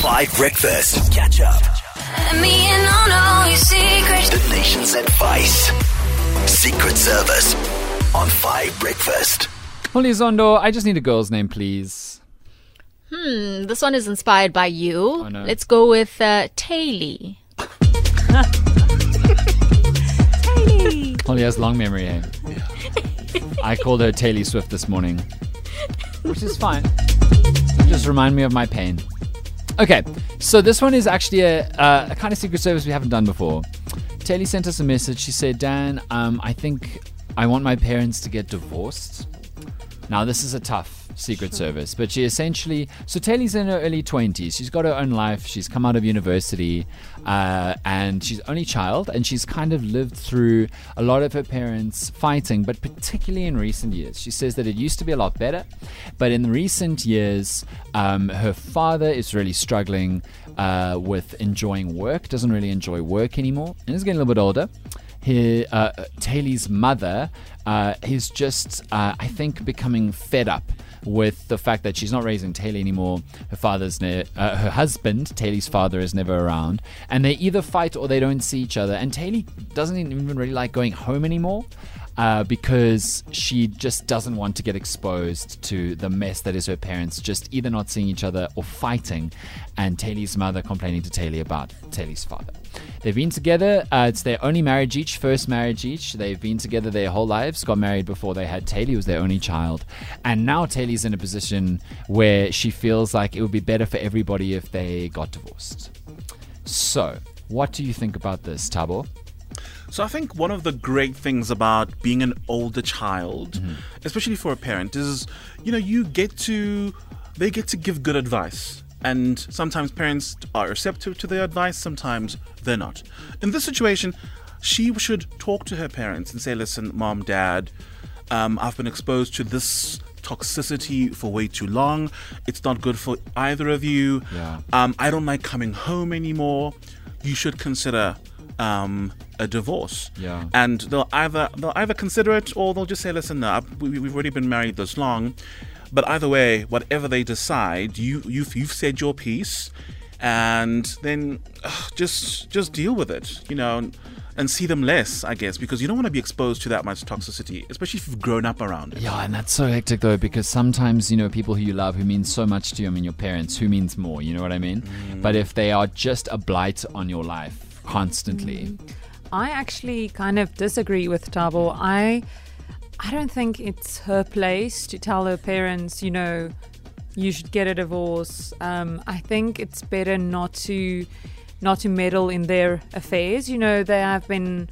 Five Breakfast. Catch up. Let me in on all your secrets. The nation's advice. Secret Service on Five Breakfast. Holly Zondo, I just need a girl's name, please. Hmm, this one is inspired by you. Oh, no. Let's go with uh, Taylor. Holly has long memory, hey? I called her Taylor Swift this morning, which is fine. Just remind me of my pain. Okay, so this one is actually a, a kind of secret service we haven't done before. Taylor sent us a message. She said, Dan, um, I think I want my parents to get divorced. Now, this is a tough secret service, but she essentially. So, Taylor's in her early 20s. She's got her own life. She's come out of university, uh, and she's only child, and she's kind of lived through a lot of her parents fighting, but particularly in recent years. She says that it used to be a lot better, but in recent years, um, her father is really struggling uh, with enjoying work, doesn't really enjoy work anymore, and is getting a little bit older he, uh, Taylor's mother uh, is just, uh, I think, becoming fed up with the fact that she's not raising Taylor anymore. Her father's, ne- uh, her husband, Taylor's father, is never around, and they either fight or they don't see each other. And Taylor doesn't even really like going home anymore. Uh, because she just doesn't want to get exposed to the mess that is her parents just either not seeing each other or fighting, and Taylor's mother complaining to Taylor about Taylor's father. They've been together. Uh, it's their only marriage each, first marriage each. They've been together their whole lives. Got married before they had Taylor, was their only child, and now Taylor's in a position where she feels like it would be better for everybody if they got divorced. So, what do you think about this, Thabo? So I think one of the great things about being an older child, especially for a parent, is you know you get to they get to give good advice. And sometimes parents are receptive to their advice, sometimes they're not. In this situation, she should talk to her parents and say, "Listen, mom, dad, um, I've been exposed to this toxicity for way too long. It's not good for either of you. Yeah. Um, I don't like coming home anymore. You should consider um, a divorce. Yeah. And they'll either they'll either consider it or they'll just say, "Listen, no, I've- we, we've already been married this long." But either way, whatever they decide, you you've you've said your piece, and then ugh, just just deal with it, you know. And, and see them less, I guess, because you don't want to be exposed to that much toxicity, especially if you've grown up around it. Yeah, and that's so hectic though, because sometimes, you know, people who you love who mean so much to you, I mean, your parents, who means more, you know what I mean? Mm. But if they are just a blight on your life constantly, mm. I actually kind of disagree with Thabo. I I don't think it's her place to tell her parents, you know, you should get a divorce. Um, I think it's better not to not to meddle in their affairs. You know, they have been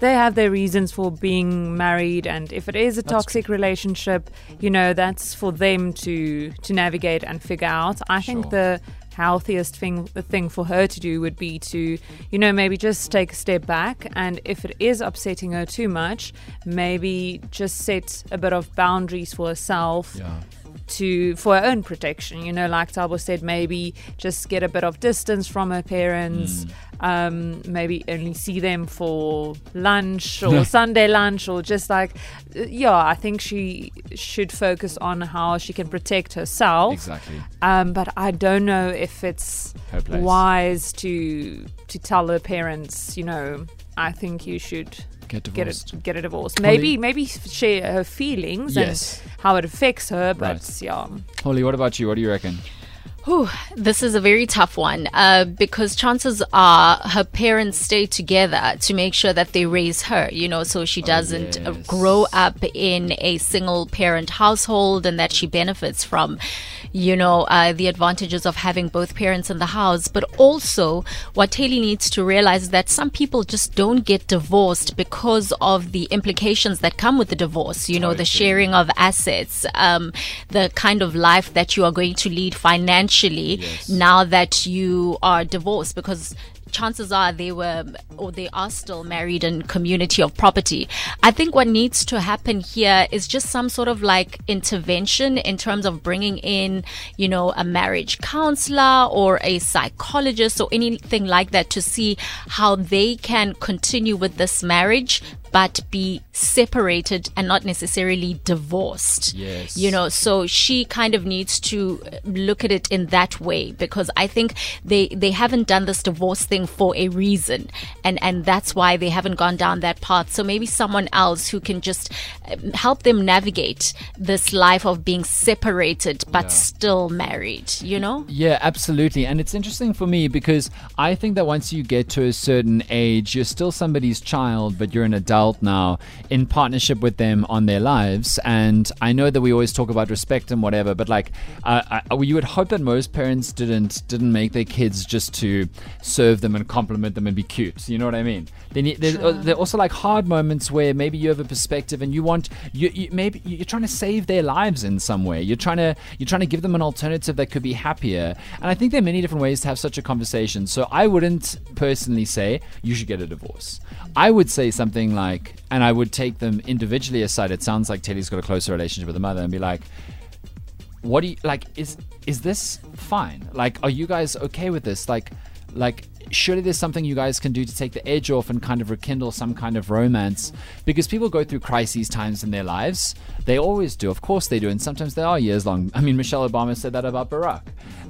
they have their reasons for being married and if it is a toxic relationship, you know, that's for them to to navigate and figure out. I think the healthiest thing thing for her to do would be to you know maybe just take a step back and if it is upsetting her too much maybe just set a bit of boundaries for herself yeah. To for her own protection you know like Thabo said maybe just get a bit of distance from her parents um, maybe only see them for lunch or Sunday lunch or just like yeah I think she should focus on how she can protect herself. Exactly. um, but I don't know if it's wise to to tell her parents, you know, I think you should Get get a get a divorce. Holly- Maybe maybe share her feelings Yes. and how it affects her, but Right. yeah. Holly, what about you? What do you reckon? Whew, this is a very tough one uh, because chances are her parents stay together to make sure that they raise her, you know, so she doesn't uh, Oh, yes. grow up in a single parent household and that she benefits from, you know, uh, the advantages of having both parents in the house. But also, what Taylor needs to realize is that some people just don't get divorced because of the implications that come with the divorce, you know, the sharing of assets, um, the kind of life that you are going to lead financially Yes. now that you are divorced because chances are they were or they are still married in community of property. I think what needs to happen here is just some sort of like intervention in terms of bringing in, you know, a marriage counselor or a psychologist or anything like that to see how they can continue with this marriage but be separated and not necessarily divorced. Yes. You know, so she kind of needs to look at it in that way because I think they they haven't done this divorce thing for a reason and and that's why they haven't gone down that path. So maybe someone else who can just um, help them navigate this life of being separated but still married, you know? Yeah, absolutely. And it's interesting for me because I think that once you get to a certain age, you're still somebody's child, but you're an adult now in partnership with them on their lives. And I know that we always talk about respect and whatever, but like, uh, I, you would hope that most parents didn't didn't make their kids just to serve them and compliment them and be cute. You know what I mean? They need, there, uh, there are also like hard moments where maybe you have a perspective and you want you, you maybe you're trying to save their lives in some way. You're trying to you're trying to give them an alternative that could be happier. And I think there are many different ways to have such a conversation. So I wouldn't personally say you should get a divorce. I would say something like, and I would take them individually aside. It sounds like Teddy's got a closer relationship with the mother, and be like, what do you like? Is is this fine? Like, are you guys okay with this? Like, like surely there's something you guys can do to take the edge off and kind of rekindle some kind of romance. Because people go through crises times in their lives. They always do. Of course they do. And sometimes they are years long. I mean michelle obama said that about barack.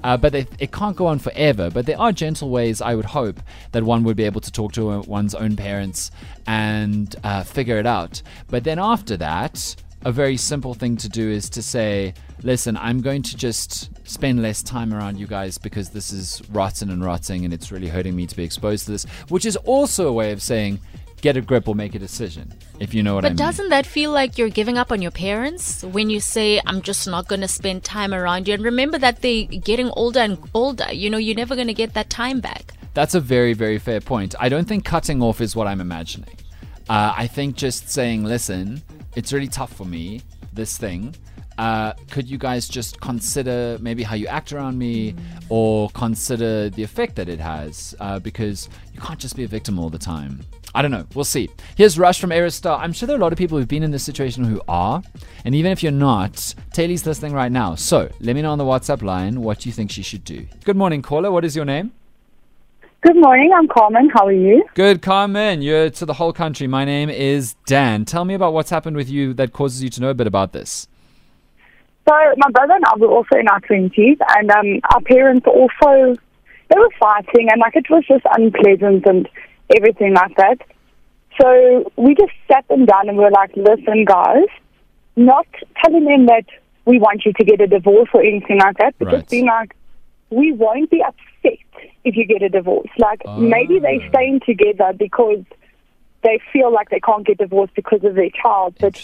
Uh, but they, it can't go on forever. But there are gentle ways i would hope that one would be able to talk to one's own parents and uh, figure it out. But then after that a very simple thing to do is to say, listen, I'm going to just spend less time around you guys because this is rotten and rotting and it's really hurting me to be exposed to this, which is also a way of saying, get a grip or make a decision, if you know what I mean. But doesn't that feel like you're giving up on your parents when you say, I'm just not going to spend time around you? And remember that they're getting older and older. You know, you're never going to get that time back. That's a very, very fair point. I don't think cutting off is what I'm imagining. Uh, I think just saying, listen, it's really tough for me, this thing. Uh, could you guys just consider maybe how you act around me or consider the effect that it has? Uh, because you can't just be a victim all the time. I don't know. We'll see. Here's Rush from Aerostar. I'm sure there are a lot of people who've been in this situation who are. And even if you're not, Taylor's listening right now. So let me know on the WhatsApp line what you think she should do. Good morning, caller. What is your name? Good morning, I'm Carmen. How are you? Good, Carmen. You're to the whole country. My name is Dan. Tell me about what's happened with you that causes you to know a bit about this. So, my brother and I were also in our 20s, and um, our parents also, they were fighting, and like it was just unpleasant and everything like that. So, we just sat them down and we were like, listen, guys, not telling them that we want you to get a divorce or anything like that, but Right. just being like, we won't be upset if you get a divorce. Like, maybe they're ah. staying together because they feel like they can't get divorced because of their child, but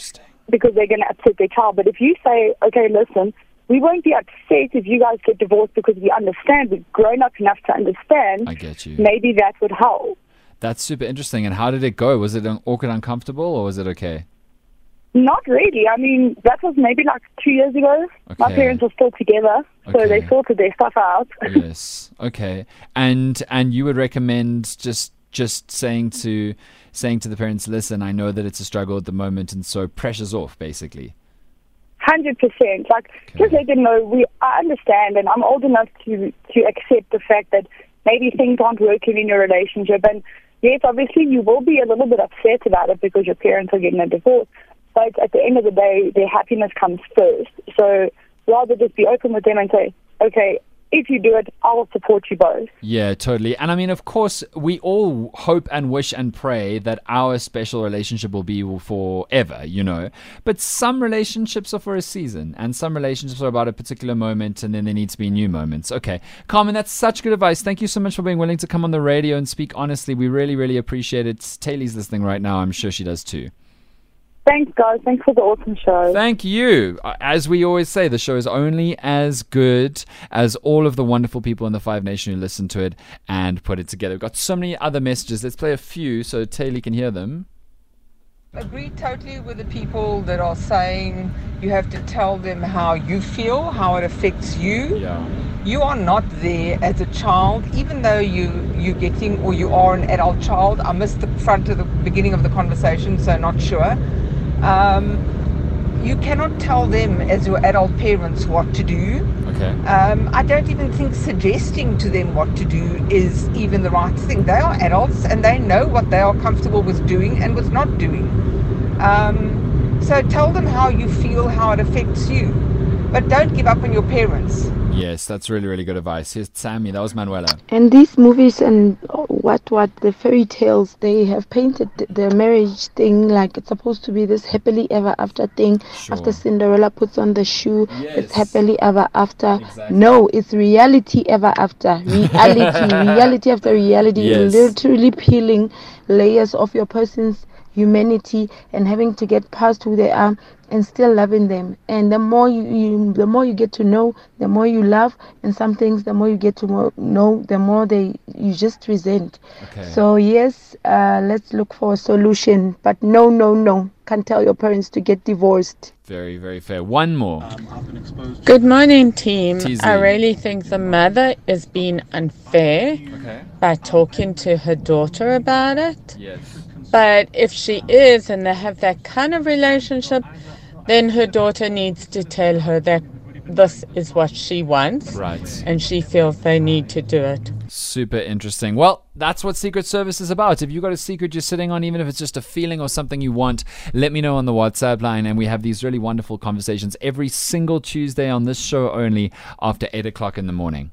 because they're going to upset their child. But if you say, okay, listen, we won't be upset if you guys get divorced because we understand, we've grown up enough to understand, I get you. maybe that would help. That's super interesting. And how did it go? Was it awkward, uncomfortable, or was it okay? Not really. I mean, that was maybe like two years ago. My parents were still together, so Okay. they sorted their stuff out. yes. Okay. And and you would recommend just just saying to saying to the parents, listen, I know that it's a struggle at the moment, and so pressure's off, basically. Hundred percent. Like, just let them know we. I understand, and I'm old enough to to accept the fact that maybe things aren't working in your relationship. And yes, obviously, you will be a little bit upset about it because your parents are getting a divorce. But at the end of the day, their happiness comes first. So rather just be open with them and say, okay, if you do it, I will support you both. Yeah, totally. And I mean, of course, we all hope and wish and pray that our special relationship will be forever, you know. But some relationships are for a season, and some relationships are about a particular moment, and then there need to be new moments. Okay, Carmen, that's such good advice. Thank you so much for being willing to come on the radio and speak honestly. We really, really appreciate it. Taylor's listening right now. I'm sure she does too. Thanks, guys. Thanks for the awesome show. Thank you. Uh, As we always say, the show is only as good as all of the wonderful people in the Five Nation who listen to it and put it together. We've got so many other messages. Let's play a few so Taylor can hear them. agree totally with the people that are saying you have to tell them how you feel, how it affects you. Yeah. you are not there as a child, even though you you're getting or you are an adult child. I missed the front of the beginning of the conversation, so not sure. Um, you cannot tell them as your adult parents what to do. Okay. Um, I don't even think suggesting to them what to do is even the right thing. They are adults and they know what they are comfortable with doing and with not doing. Um, so tell them how you feel, how it affects you. But don't give up on your parents. Yes, that's really, really good advice. Here's Sammy. That was Manuela. And these movies and what what the fairy tales they have painted the marriage thing like it's supposed to be this happily ever after thing. Sure. After Cinderella puts on the shoe, Yes. it's happily ever after. Exactly. No, it's reality ever after. Reality, reality after reality. Yes. Literally peeling layers of your person's humanity and having to get past who they are and still loving them and the more you, you the more you get to know the more you love and some things the more you get to mo- know the more they you just resent Okay. so yes uh, let's look for a solution but no no no can't tell your parents to get divorced Very, very fair. One more. Good morning, team. TZ. I really think the mother is being unfair Okay. by talking to her daughter about it. Yes. But if she is and they have that kind of relationship, then her daughter needs to tell her that this is what she wants Right. and she feels they need to do it. Super interesting. Well, that's what Secret Service is about. If you've got a secret you're sitting on, even if it's just a feeling or something you want, let me know on the WhatsApp line. And we have these really wonderful conversations every single Tuesday on this show only after 8 o'clock in the morning.